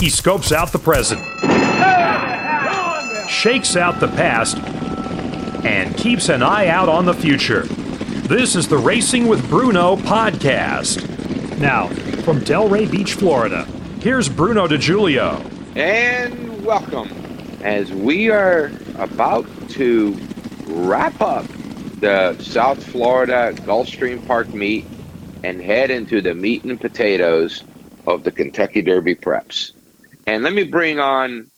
He scopes out the present, shakes out the past, and keeps an eye out on the future. This is the Racing with Bruno podcast. Now, from Delray Beach, Florida, here's Bruno DiGiulio. And welcome as we are about to wrap up the South Florida Gulfstream Park meet and head into the meat and potatoes of the Kentucky Derby preps. And let me bring on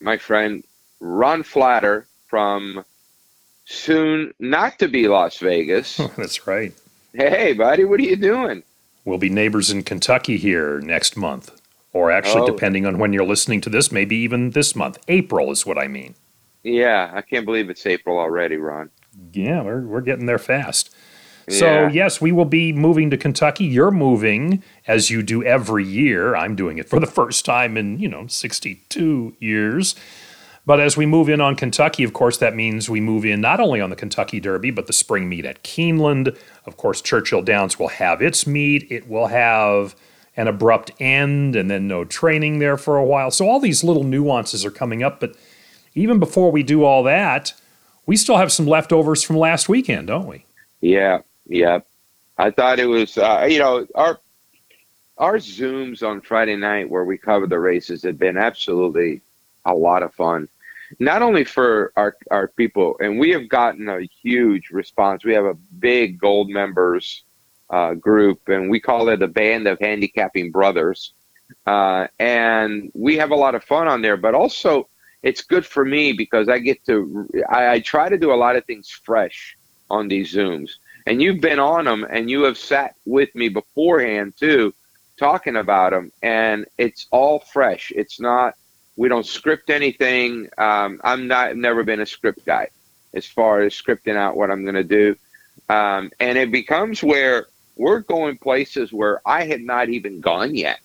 my friend Ron Flatter from soon not to be Las Vegas. That's right. Hey, buddy, what are you doing? We'll be neighbors in Kentucky here next month. Or actually, Oh. depending on when you're listening to this, maybe even this month. April is what I mean. Yeah, I can't believe it's April already, Ron. Yeah, we're, we're getting there fast. So, yes, we will be moving to Kentucky. You're moving as you do every year. I'm doing it for the first time in, you know, 62 years. But as we move in on Kentucky, of course, that means we move in not only on the Kentucky Derby, but the spring meet at Keeneland. Of course, Churchill Downs will have its meet. It will have an abrupt end and then no training there for a while. So all these little nuances are coming up. But even before we do all that, we still have some leftovers from last weekend, don't we? Yeah, yeah. I thought it was, uh, you know, our our zooms on Friday night where we cover the races had been absolutely a lot of fun. Not only for our our people, and we have gotten a huge response. We have a big gold members uh, group, and we call it a band of handicapping brothers. Uh, and we have a lot of fun on there, but also it's good for me because I get to I, I try to do a lot of things fresh on these zooms and you've been on them and you have sat with me beforehand too talking about them and it's all fresh. It's not we don't script anything. Um, i'm not I've never been a script guy as far as scripting out what i'm going to do. Um, and it becomes where we're going places where i had not even gone yet.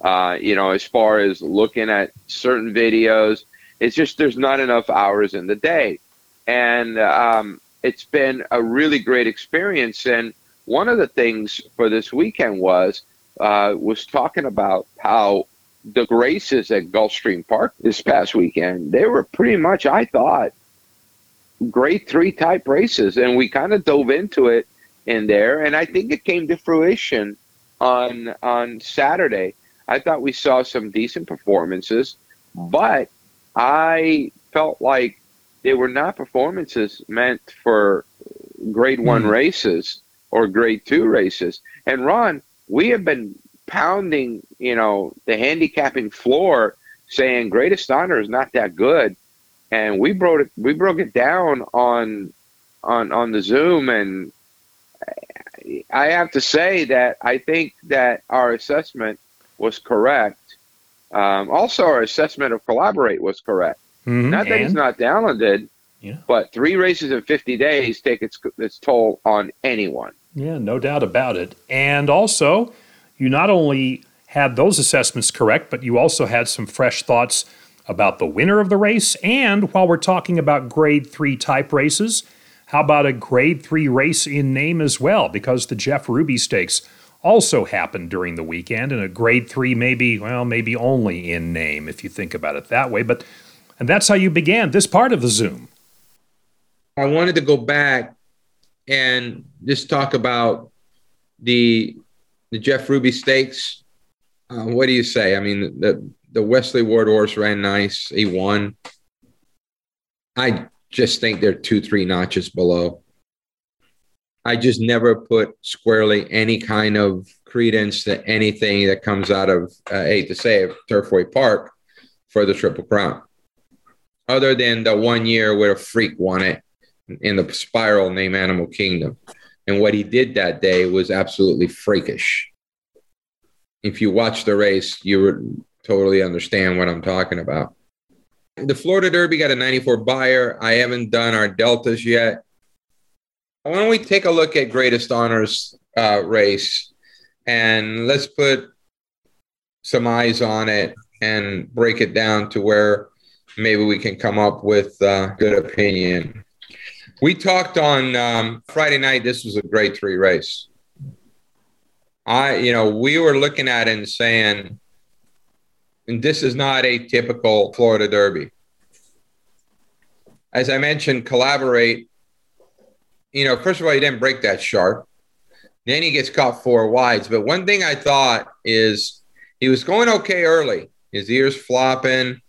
Uh, you know as far as looking at certain videos it's just there's not enough hours in the day. And um, it's been a really great experience. And one of the things for this weekend was uh, was talking about how the races at Gulfstream Park this past weekend they were pretty much I thought grade three type races, and we kind of dove into it in there, and I think it came to fruition on on Saturday. I thought we saw some decent performances, but I felt like they were not performances meant for grade one Hmm. races or grade two races. And Ron, we have been pounding, you know, the handicapping floor, saying greatest honor is not that good, and we broke it. We broke it down on on on the Zoom, and I have to say that I think that our assessment was correct. Um, also, our assessment of collaborate was correct. Mhm. Not that he's And- not talented, Yeah. but three races in 50 days take its, its toll on anyone. Yeah, no doubt about it. And also, you not only had those assessments correct, but you also had some fresh thoughts about the winner of the race. And while we're talking about grade three type races, how about a grade three race in name as well? Because the Jeff Ruby Stakes also happened during the weekend, and a grade three maybe, well, maybe only in name if you think about it that way. But and that's how you began this part of the Zoom. I wanted to go back and just talk about the the Jeff Ruby Stakes. Uh, what do you say? I mean, the the Wesley Ward horse ran nice. He won. I just think they're two, three notches below. I just never put squarely any kind of credence to anything that comes out of, uh, I hate to say it, Turfway Park for the Triple Crown. Other than the one year where a freak won it in the spiral named Animal Kingdom. And what he did that day was absolutely freakish. If you watch the race, you would totally understand what I'm talking about. The Florida Derby got a 94 Beyer. I haven't done our deltas yet. Why don't we take a look at greatest honors uh, race and let's put some eyes on it and break it down to where maybe we can come up with uh, good opinion. We talked on um, Friday night. This was a great three race. I, you know, we were looking at it and saying And this is not a typical Florida Derby. As I mentioned, collaborate. You know, first of all, he didn't break that sharp. Then he gets caught four wides. But one thing I thought is he was going okay early. His ears flopping.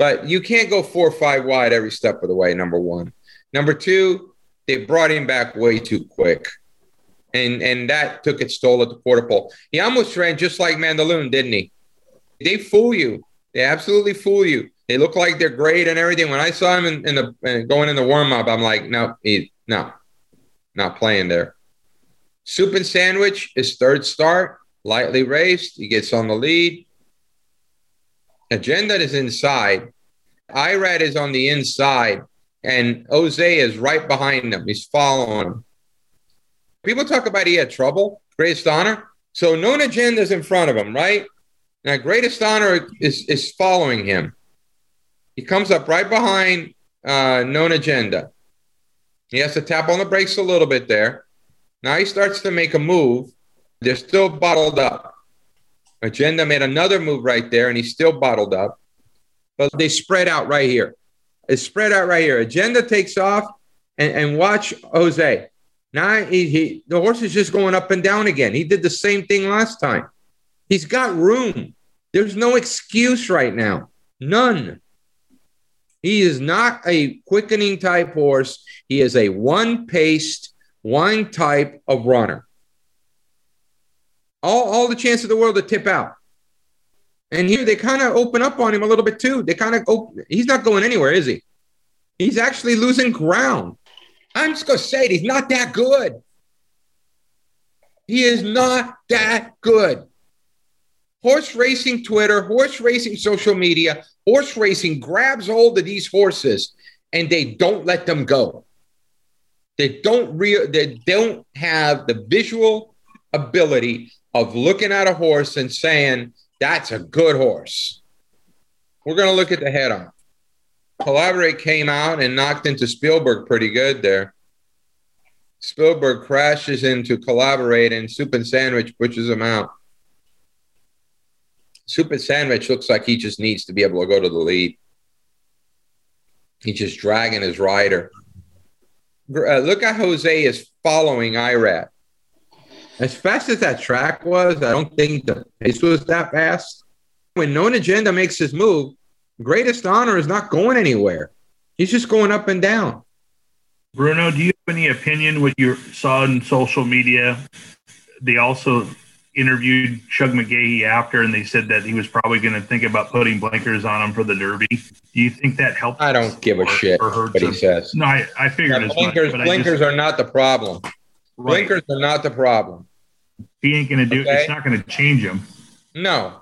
But you can't go four or five wide every step of the way, number one. Number two, they brought him back way too quick. And and that took its toll at the quarter pole. He almost ran just like Mandaloun, didn't he? They fool you. They absolutely fool you. They look like they're great and everything. When I saw him in, in the going in the warm up, I'm like, no, he, no, not playing there. Soup and Sandwich is third start, lightly raced. He gets on the lead. Agenda is inside. Irad is on the inside, and Jose is right behind him. He's following him. People talk about he had trouble, greatest honor. So known agenda is in front of him, right? Now, greatest honor is, is following him. He comes up right behind uh, known agenda. He has to tap on the brakes a little bit there. Now he starts to make a move. They're still bottled up. Agenda made another move right there, and he's still bottled up. But they spread out right here. It's spread out right here. Agenda takes off, and, and watch Jose. Now he, he the horse is just going up and down again. He did the same thing last time. He's got room. There's no excuse right now. None. He is not a quickening type horse. He is a one paced, one type of runner. All, all the chance of the world to tip out. And here they kind of open up on him a little bit too. They kind of open, he's not going anywhere, is he? He's actually losing ground. I'm just going to say it. He's not that good. He is not that good. Horse racing Twitter, horse racing social media, horse racing grabs hold of these horses and they don't let them go. They don't real they don't have the visual ability of looking at a horse and saying, that's a good horse. We're going to look at the head on. Collaborate came out and knocked into Spielberg pretty good there. Spielberg crashes into Collaborate and Soup and Sandwich pushes him out. Soup and Sandwich looks like he just needs to be able to go to the lead. He's just dragging his rider. Uh, look at Jose is following Irad. As fast as that track was, I don't think the pace was that fast. When Known Agenda makes his move, Greatest Honor is not going anywhere. He's just going up and down. Bruno, do you have any opinion what you saw in social media? They also interviewed Shug McGaughey after, and they said that he was probably going to think about putting blinkers on him for the Derby. Do you think that helped? I don't give a shit what he says. No, I, I figured yeah, blinkers. Much, blinkers just, are not the problem. Right. Blinkers are not the problem. He ain't going to do. Okay? It's not going to change him. No,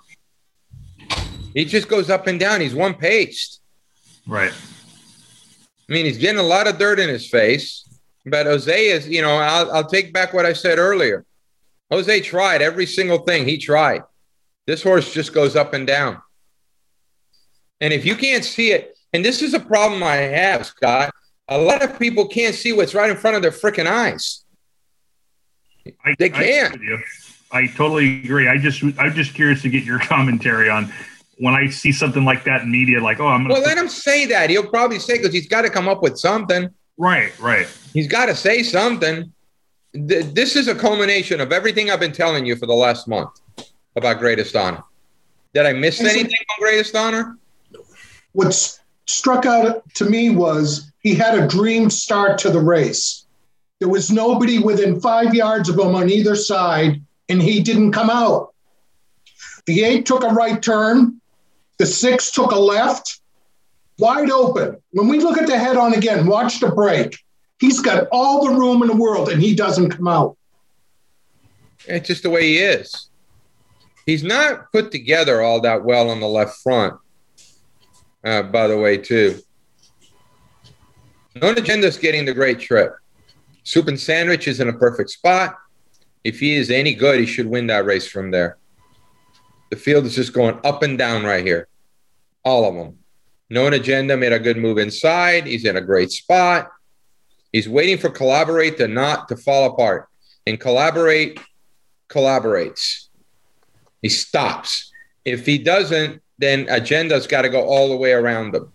he just goes up and down. He's one paced. Right. I mean, he's getting a lot of dirt in his face. But Jose is, you know, I'll, I'll take back what I said earlier. Jose tried every single thing he tried. This horse just goes up and down. And if you can't see it, and this is a problem I have, Scott, a lot of people can't see what's right in front of their freaking eyes. I, they can't. I, I totally agree. I just I'm just curious to get your commentary on when I see something like that in media, like, oh, I'm gonna. Well, let him say that. He'll probably say because he's got to come up with something. Right, right. He's got to say something. this is a culmination of everything I've been telling you for the last month about Greatest Honor. Did I miss anything on Greatest Honor? What struck out to me was he had a dream start to the race. There was nobody within five yards of him on either side, and he didn't come out. The eight took a right turn. The six took a left, wide open. When we look at the head on again, watch the break. He's got all the room in the world and he doesn't come out. It's just the way he is. He's not put together all that well on the left front, uh, by the way, too. Known agenda's getting the great trip. Soup and Sandwich is in a perfect spot. If he is any good, he should win that race from there. The field is just going up and down right here. All of them. Known agenda made a good move inside. He's in a great spot. He's waiting for collaborate to not to fall apart. And collaborate collaborates. He stops. If he doesn't, then agenda's got to go all the way around him.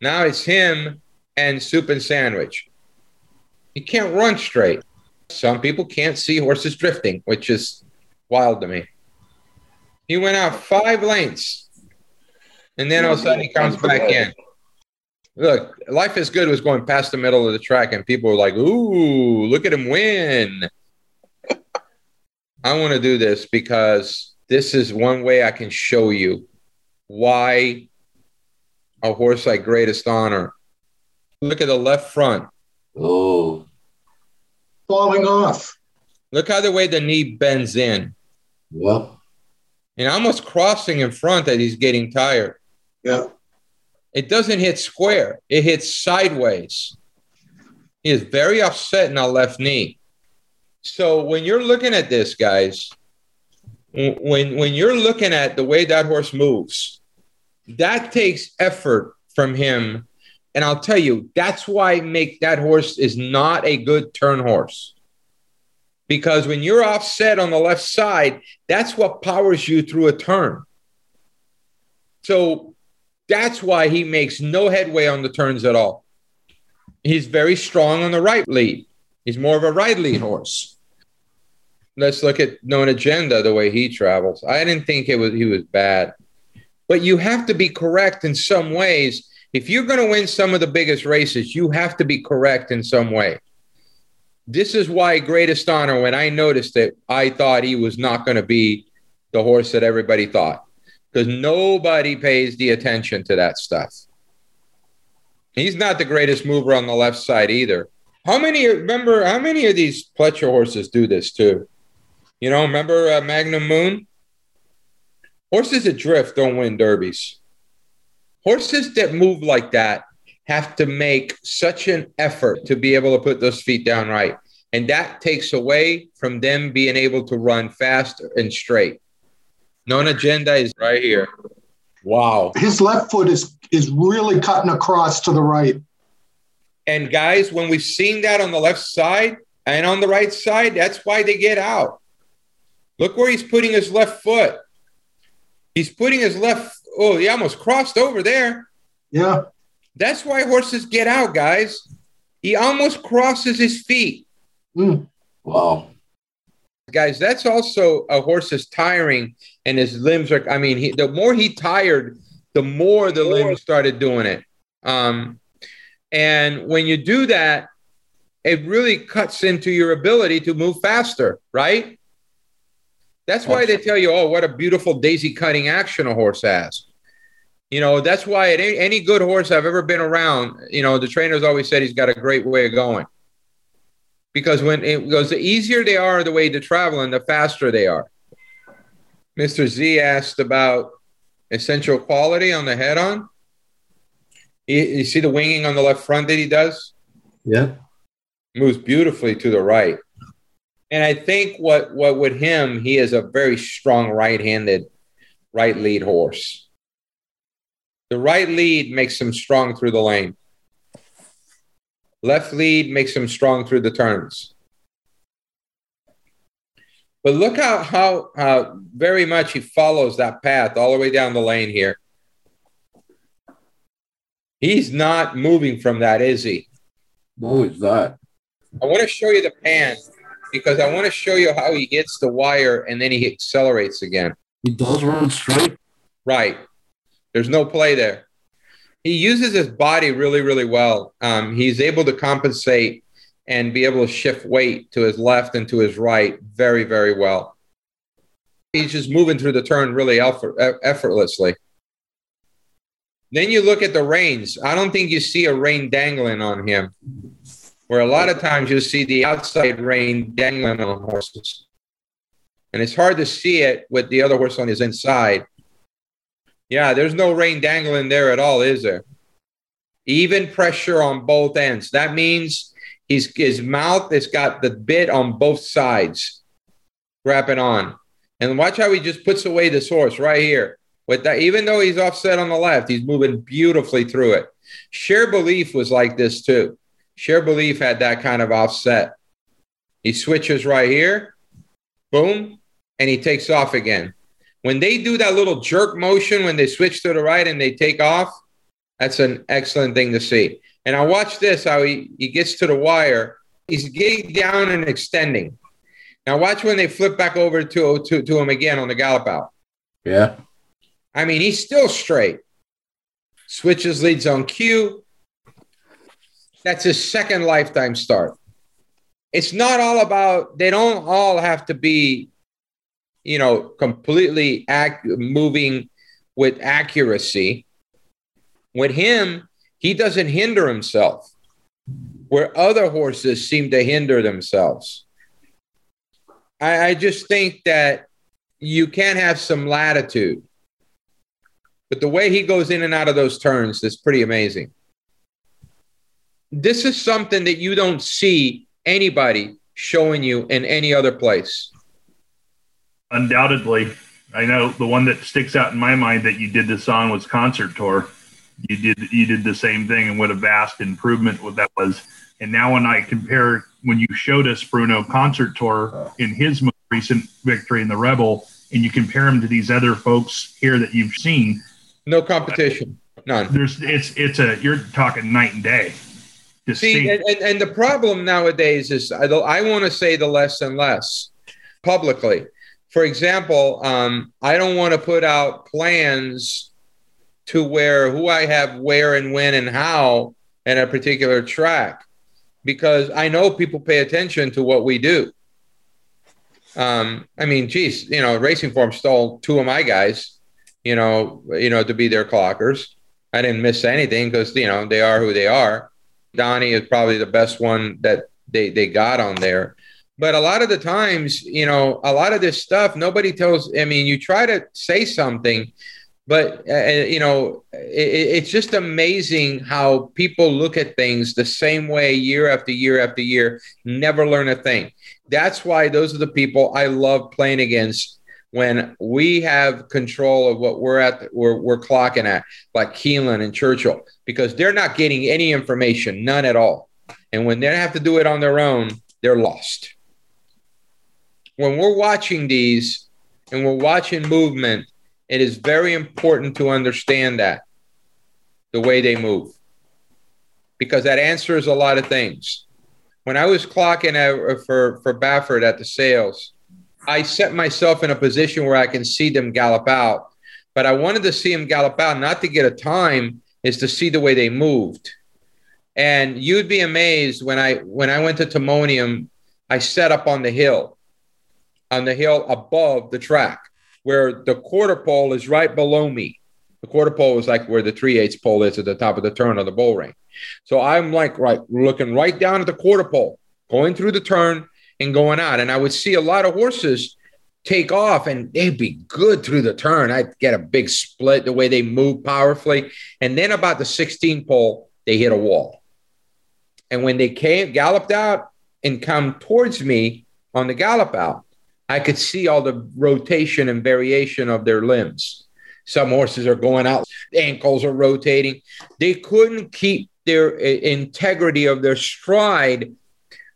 Now it's him and soup and sandwich. He can't run straight. Some people can't see horses drifting, which is wild to me. He went out five lengths, and then all of a sudden he comes back in. Look, Life is Good was going past the middle of the track, and people were like, Ooh, look at him win. I want to do this because this is one way I can show you why a horse like Greatest Honor. Look at the left front. Oh, Falling off. Look how the way the knee bends in. yep. And almost crossing in front that he's getting tired. Yeah. It doesn't hit square, it hits sideways. He is very upset in that left knee. So when you're looking at this, guys, when when you're looking at the way that horse moves, that takes effort from him. And I'll tell you, that's why make that horse is not a good turn horse. Because when you're offset on the left side, that's what powers you through a turn. So that's why he makes no headway on the turns at all. He's very strong on the right lead. He's more of a right lead horse. Let's look at known agenda the way he travels. I didn't think it was he was bad. But you have to be correct in some ways. If you're going to win some of the biggest races, you have to be correct in some way. This is why Greatest Honor, when I noticed it, I thought he was not going to be the horse that everybody thought because nobody pays the attention to that stuff. He's not the greatest mover on the left side either. How many remember? How many of these Pletcher horses do this too? You know, remember uh, Magnum Moon? Horses adrift don't win derbies. Horses that move like that have to make such an effort to be able to put those feet down right. And that takes away from them being able to run fast and straight. Known agenda is right here. Wow. His left foot is is really cutting across to the right. And guys, when we've seen that on the left side and on the right side, that's why they get out. Look where he's putting his left foot. He's putting his left. Oh, he almost crossed over there. Yeah. That's why horses get out, guys. He almost crosses his feet. Mm. Wow. Guys, that's also a horse is tiring and his limbs are, I mean, he, the more he tired, the more the limbs started doing it. Um, and when you do that, it really cuts into your ability to move faster, right? That's why they tell you, oh, what a beautiful daisy cutting action a horse has. You know, that's why at any, any good horse I've ever been around, you know, the trainers always said he's got a great way of going. Because when it goes, the easier they are the way to travel and the faster they are. Mr. Z asked about essential quality on the head on. You, you see the winging on the left front that he does? Yeah. Moves beautifully to the right. And I think what what with him, he is a very strong right-handed right lead horse. The right lead makes him strong through the lane. Left lead makes him strong through the turns. But look how how uh, very much he follows that path all the way down the lane here. He's not moving from that, is he? No, it's not. I want to show you the pan because I want to show you how he hits the wire and then he accelerates again. He does run straight. Right. There's no play there. He uses his body really, really well. Um, he's able to compensate and be able to shift weight to his left and to his right very, very well. He's just moving through the turn really effortlessly. Then you look at the reins. I don't think you see a rein dangling on him, where a lot of times you'll see the outside rein dangling on horses. And it's hard to see it with the other horse on his inside. Yeah, there's no rein dangling there at all, is there? Even pressure on both ends. That means his, his mouth has got the bit on both sides, wrapping on. And watch how he just puts away this horse right here. With that, even though he's offset on the left, he's moving beautifully through it. Shared Belief was like this too. Shared Belief had that kind of offset. He switches right here, boom, and he takes off again. When they do that little jerk motion when they switch to the right and they take off, that's an excellent thing to see. And I watch this how he, he gets to the wire. He's getting down and extending. Now watch when they flip back over to, to, to him again on the gallop out. Yeah. I mean, he's still straight. Switches leads on cue. That's his second lifetime start. It's not all about, they don't all have to be, you know, completely moving with accuracy. With him, he doesn't hinder himself, where other horses seem to hinder themselves. I, I just think that you can have some latitude. But the way he goes in and out of those turns is pretty amazing. This is something that you don't see anybody showing you in any other place. Undoubtedly. I know the one that sticks out in my mind that you did this on was concert tour. You did you did the same thing and what a vast improvement what that was. And now when I compare when you showed us Bruno concert tour in his most recent victory in the Rebel, and you compare him to these other folks here that you've seen, No competition, none. there's it's it's a you're talking night and day. To See, see, and, and, and the problem nowadays is I, I want to say the less and less publicly. For example, um, I don't want to put out plans to where who I have where and when and how in a particular track because I know people pay attention to what we do. Um, I mean, geez, you know, Racing Form stole two of my guys, you know, you know, to be their clockers. I didn't miss anything because you know they are who they are. Donnie is probably the best one that they they got on there. But a lot of the times, you know, a lot of this stuff nobody tells. I mean, you try to say something, but uh, you know, it, it's just amazing how people look at things the same way year after year after year, never learn a thing. That's why those are the people I love playing against when we have control of what we're at, we're, we're clocking at, like Keeneland and Churchill, because they're not getting any information, none at all. And when they have to do it on their own, they're lost. When we're watching these and we're watching movement, it is very important to understand that the way they move, because that answers a lot of things. When I was clocking at, for, for Baffert at the sales, I set myself in a position where I can see them gallop out. But I wanted to see them gallop out, not to get a time, is to see the way they moved. And you'd be amazed when I when I went to Timonium, I set up on the hill, on the hill above the track, where the quarter pole is right below me. The quarter pole is like where the three eighths pole is at the top of the turn of the bull ring. So I'm like right looking right down at the quarter pole, going through the turn and going out. And I would see a lot of horses take off and they'd be good through the turn. I'd get a big split the way they move powerfully. And then about the 16 pole, they hit a wall. And when they came, galloped out and come towards me on the gallop out, I could see all the rotation and variation of their limbs. Some horses are going out, ankles are rotating. They couldn't keep their uh, integrity of their stride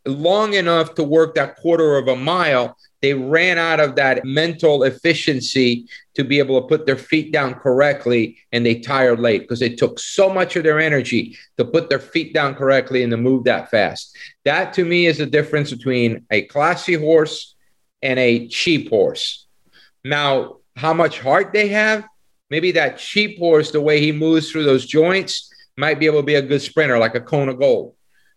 long enough to work that quarter of a mile. They ran out of that mental efficiency to be able to put their feet down correctly and they tired late because it took so much of their energy to put their feet down correctly and to move that fast. That to me is the difference between a classy horse and a cheap horse. Now, how much heart they have, maybe that cheap horse, the way he moves through those joints, might be able to be a good sprinter like a Kona Gold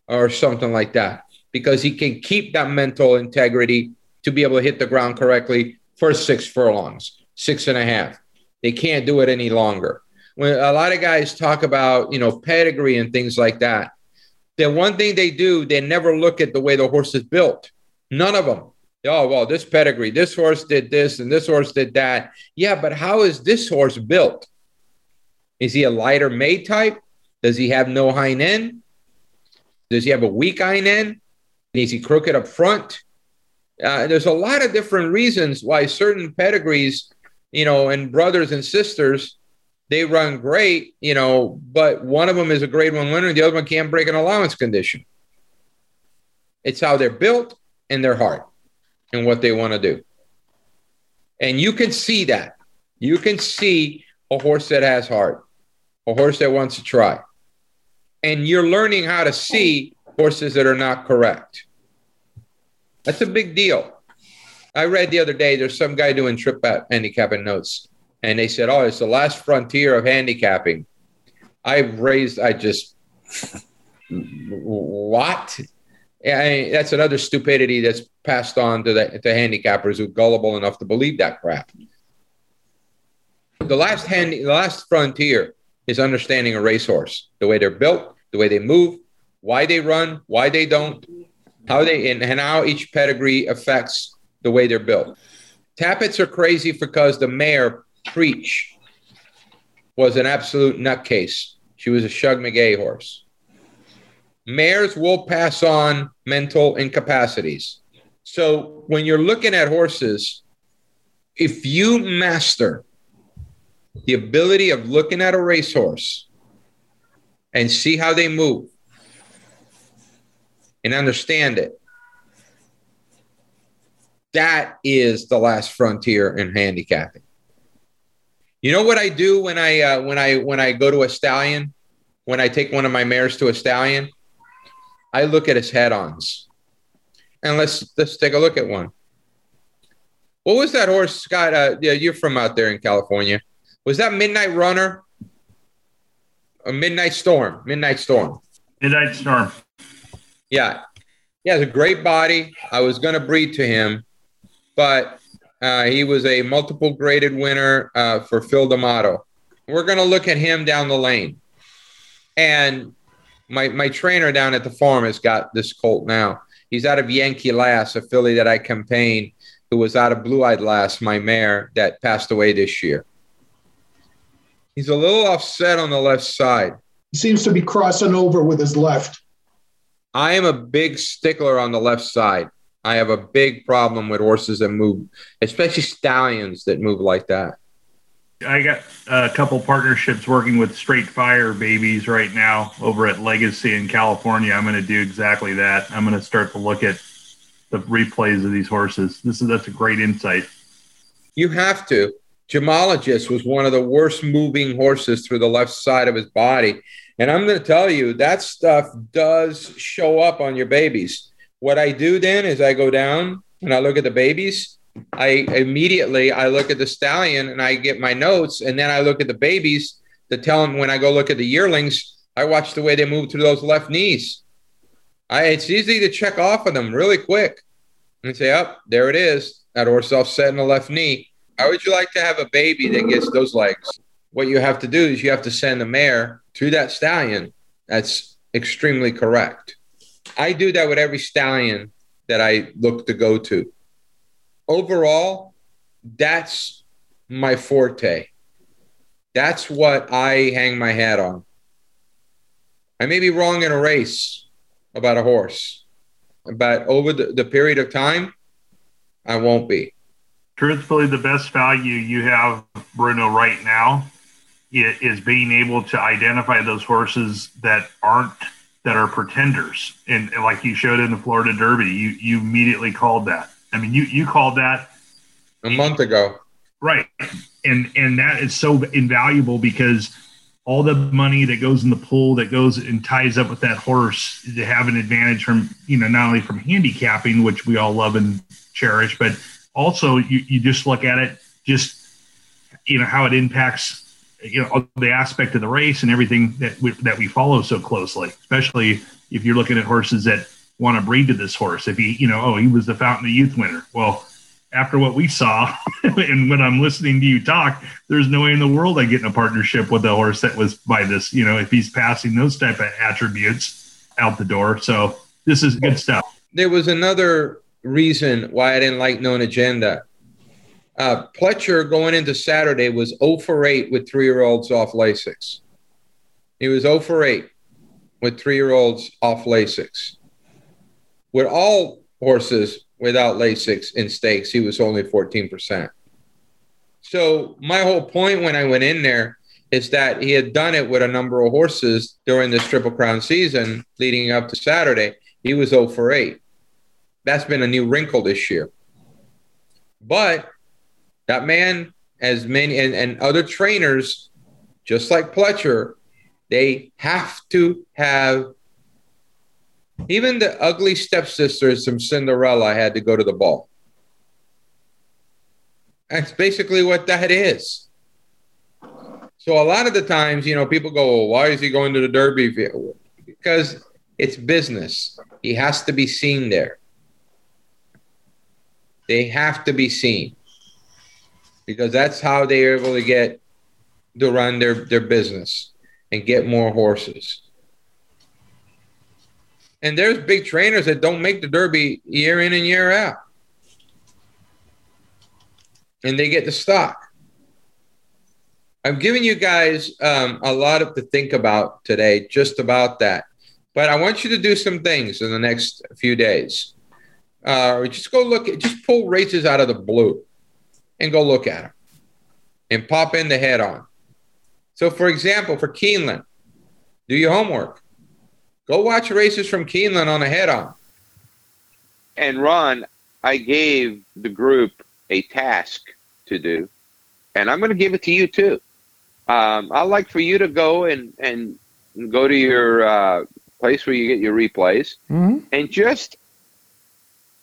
or something like that because he can keep that mental integrity to be able to hit the ground correctly for six furlongs, six and a half. They can't do it any longer. When a lot of guys talk about, you know, pedigree and things like that, the one thing they do, they never look at the way the horse is built. None of them. Oh, well, this pedigree, this horse did this and this horse did that. Yeah, but how is this horse built? Is he a lighter made type? Does he have no hind end? Does he have a weak hind end? Is he crooked up front? Uh, there's a lot of different reasons why certain pedigrees, you know, and brothers and sisters, they run great, you know, but one of them is a grade one winner, and the other one can't break an allowance condition. It's how they're built and their heart and what they want to do. And you can see that. You can see a horse that has heart, a horse that wants to try. And you're learning how to see horses that are not correct. That's a big deal. I read the other day there's some guy doing trip at handicapping notes, and they said, Oh, it's the last frontier of handicapping. I've raised, I just, what? I mean, that's another stupidity that's passed on to the to handicappers who are gullible enough to believe that crap. The last hand, the last frontier is understanding a racehorse, the way they're built, the way they move, why they run, why they don't, how they and, and how each pedigree affects the way they're built. Tapits are crazy because the mare Preach was an absolute nutcase. She was a Shug McGaughey horse. Mares will pass on mental incapacities. So when you're looking at horses, if you master the ability of looking at a racehorse and see how they move and understand it, that is the last frontier in handicapping. You know what I do when I uh, when I when I go to a stallion, when I take one of my mares to a stallion, I look at his head-ons, and let's let's take a look at one. What was that horse, Scott? Uh, yeah, you're from out there in California. Was that Midnight Runner? A Midnight Storm? Midnight Storm. Midnight Storm. Yeah, he has a great body. I was going to breed to him, but uh, he was a multiple graded winner uh, for Phil D'Amato. We're going to look at him down the lane. And my, my trainer down at the farm has got this colt now. He's out of Yankee Lass, a filly that I campaigned, who was out of Blue Eyed Lass, my mare that passed away this year. He's a little offset on the left side. He seems to be crossing over with his left. I am a big stickler on the left side. I have a big problem with horses that move, especially stallions that move like that. I got a couple partnerships working with Straight Fire babies right now over at Legacy in California. I'm going to do exactly that. I'm going to start to look at the replays of these horses. This is that's a great insight. You have to. Gemologist was one of the worst moving horses through the left side of his body. And I'm going to tell you that stuff does show up on your babies. What I do then is I go down and I look at the babies. I immediately I look at the stallion and I get my notes, and then I look at the babies to tell them when I go look at the yearlings. I watch the way they move through those left knees. I, it's easy to check off of them really quick and say, "Up oh, there it is." That horse offset in the left knee. How would you like to have a baby that gets those legs? What you have to do is you have to send the mare to that stallion. That's extremely correct. I do that with every stallion that I look to go to. Overall, that's my forte. That's what I hang my hat on. I may be wrong in a race about a horse, but over the, the period of time, I won't be. Truthfully, the best value you have, Bruno, right now is being able to identify those horses that aren't that are pretenders. And, and like you showed in the Florida Derby, you you immediately called that. I mean, you you called that a month ago, right? And and that is so invaluable because all the money that goes in the pool that goes and ties up with that horse to have an advantage from you know not only from handicapping, which we all love and cherish, but also you, you just look at it just you know how it impacts you know the aspect of the race and everything that we, that we follow so closely, especially if you're looking at horses that want to breed to this horse. If he, you know, oh, he was the Fountain of Youth winner. Well, after what we saw, and when I'm listening to you talk, there's no way in the world I get in a partnership with a horse that was by this. You know, if he's passing those type of attributes out the door. So this is good stuff. There was another reason why I didn't like Known Agenda uh, Pletcher going into Saturday was 0 for 8 with three year olds off Lasix. He was 0 for 8 with three year olds off Lasix. With all horses without Lasix in stakes, he was only 14%. So, my whole point when I went in there is that he had done it with a number of horses during this Triple Crown season leading up to Saturday. He was 0 for 8. That's been a new wrinkle this year. But that man as many and, and other trainers, just like Pletcher, they have to have even the ugly stepsisters from Cinderella had to go to the ball. That's basically what that is. So a lot of the times, you know, people go, well, why is he going to the Derby? Because it's business. He has to be seen there. They have to be seen because that's how they're able to get to run their, their business and get more horses. And there's big trainers that don't make the Derby year in and year out. And they get the stock. I've given you guys um, a lot of to think about today, just about that. But I want you to do some things in the next few days. Uh, just go look at, just pull races out of the blue and go look at them and pop in the head on. So, for example, for Keeneland, do your homework. Go watch races from Keeneland on a head on. And Ron, I gave the group a task to do, and I'm going to give it to you too. Um, I'd like for you to go and, and go to your uh, place where you get your replays Mm-hmm. and just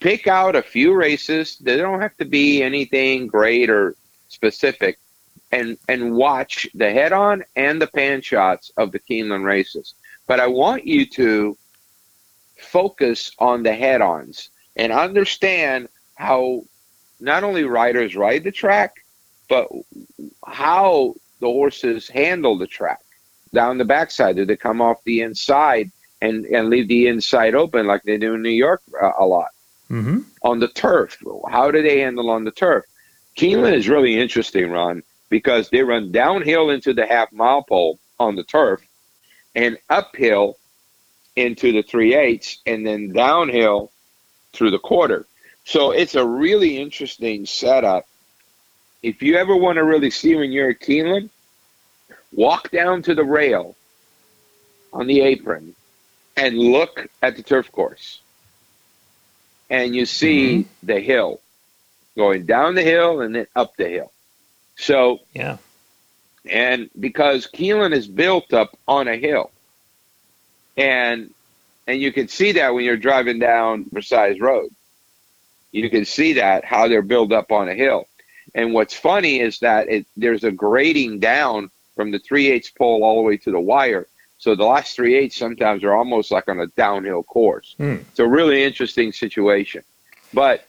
pick out a few races. They don't have to be anything great or specific, and and watch the head on and the pan shots of the Keeneland races. But I want you to focus on the head ons and understand how not only riders ride the track, but how the horses handle the track down the backside. Do they come off the inside and, and leave the inside open like they do in New York uh, a lot? Mm-hmm. on the turf. How do they handle on the turf? Keeneland is really interesting, Ron, because they run downhill into the half mile pole on the turf and uphill into the three eighths and then downhill through the quarter. So it's a really interesting setup. If you ever want to really see when you're at Keeneland, walk down to the rail on the apron and look at the turf course and you see mm-hmm. the hill going down the hill and then up the hill. So, Yeah. And because Keeneland is built up on a hill, and and you can see that when you're driving down Versailles Road, you can see that how they're built up on a hill. And what's funny is that it, there's a grading down from the three eighths pole all the way to the wire. So the last three eighths sometimes are almost like on a downhill course. Hmm. It's a really interesting situation. But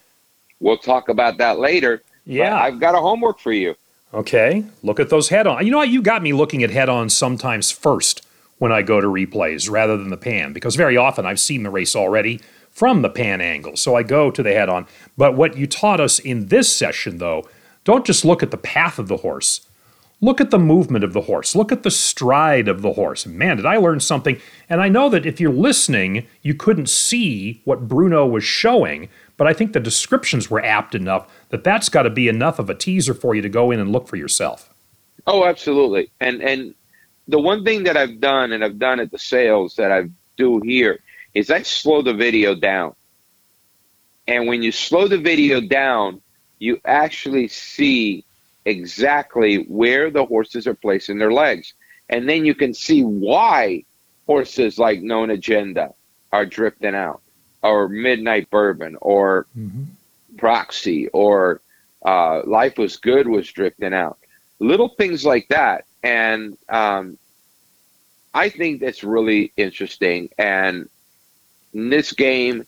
we'll talk about that later. But Yeah. I've got a homework for you. Okay, look at those head on. You know what? You got me looking at head on sometimes first when I go to replays rather than the pan because very often I've seen the race already from the pan angle. So I go to the head on. But what you taught us in this session, though, don't just look at the path of the horse. Look at the movement of the horse. Look at the stride of the horse. Man, did I learn something? And I know that if you're listening, you couldn't see what Bruno was showing, but I think the descriptions were apt enough that that's got to be enough of a teaser for you to go in and look for yourself. Oh, absolutely. And and the one thing that I've done, and I've done at the sales that I do here, is I slow the video down. And when you slow the video down, you actually see exactly where the horses are placing their legs. And then you can see why horses like Known Agenda are drifting out, or Midnight Bourbon, or Proxy, or uh, Life Was Good was drifting out. Little things like that. And um, I think that's really interesting. And in this game,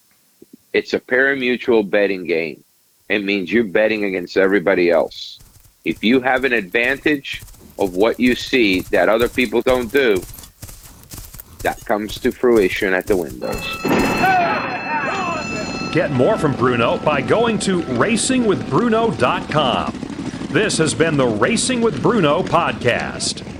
it's a parimutuel betting game. It means you're betting against everybody else. If you have an advantage of what you see that other people don't do, that comes to fruition at the windows. Get more from Bruno by going to racingwithbruno.com. This has been the Racing with Bruno podcast.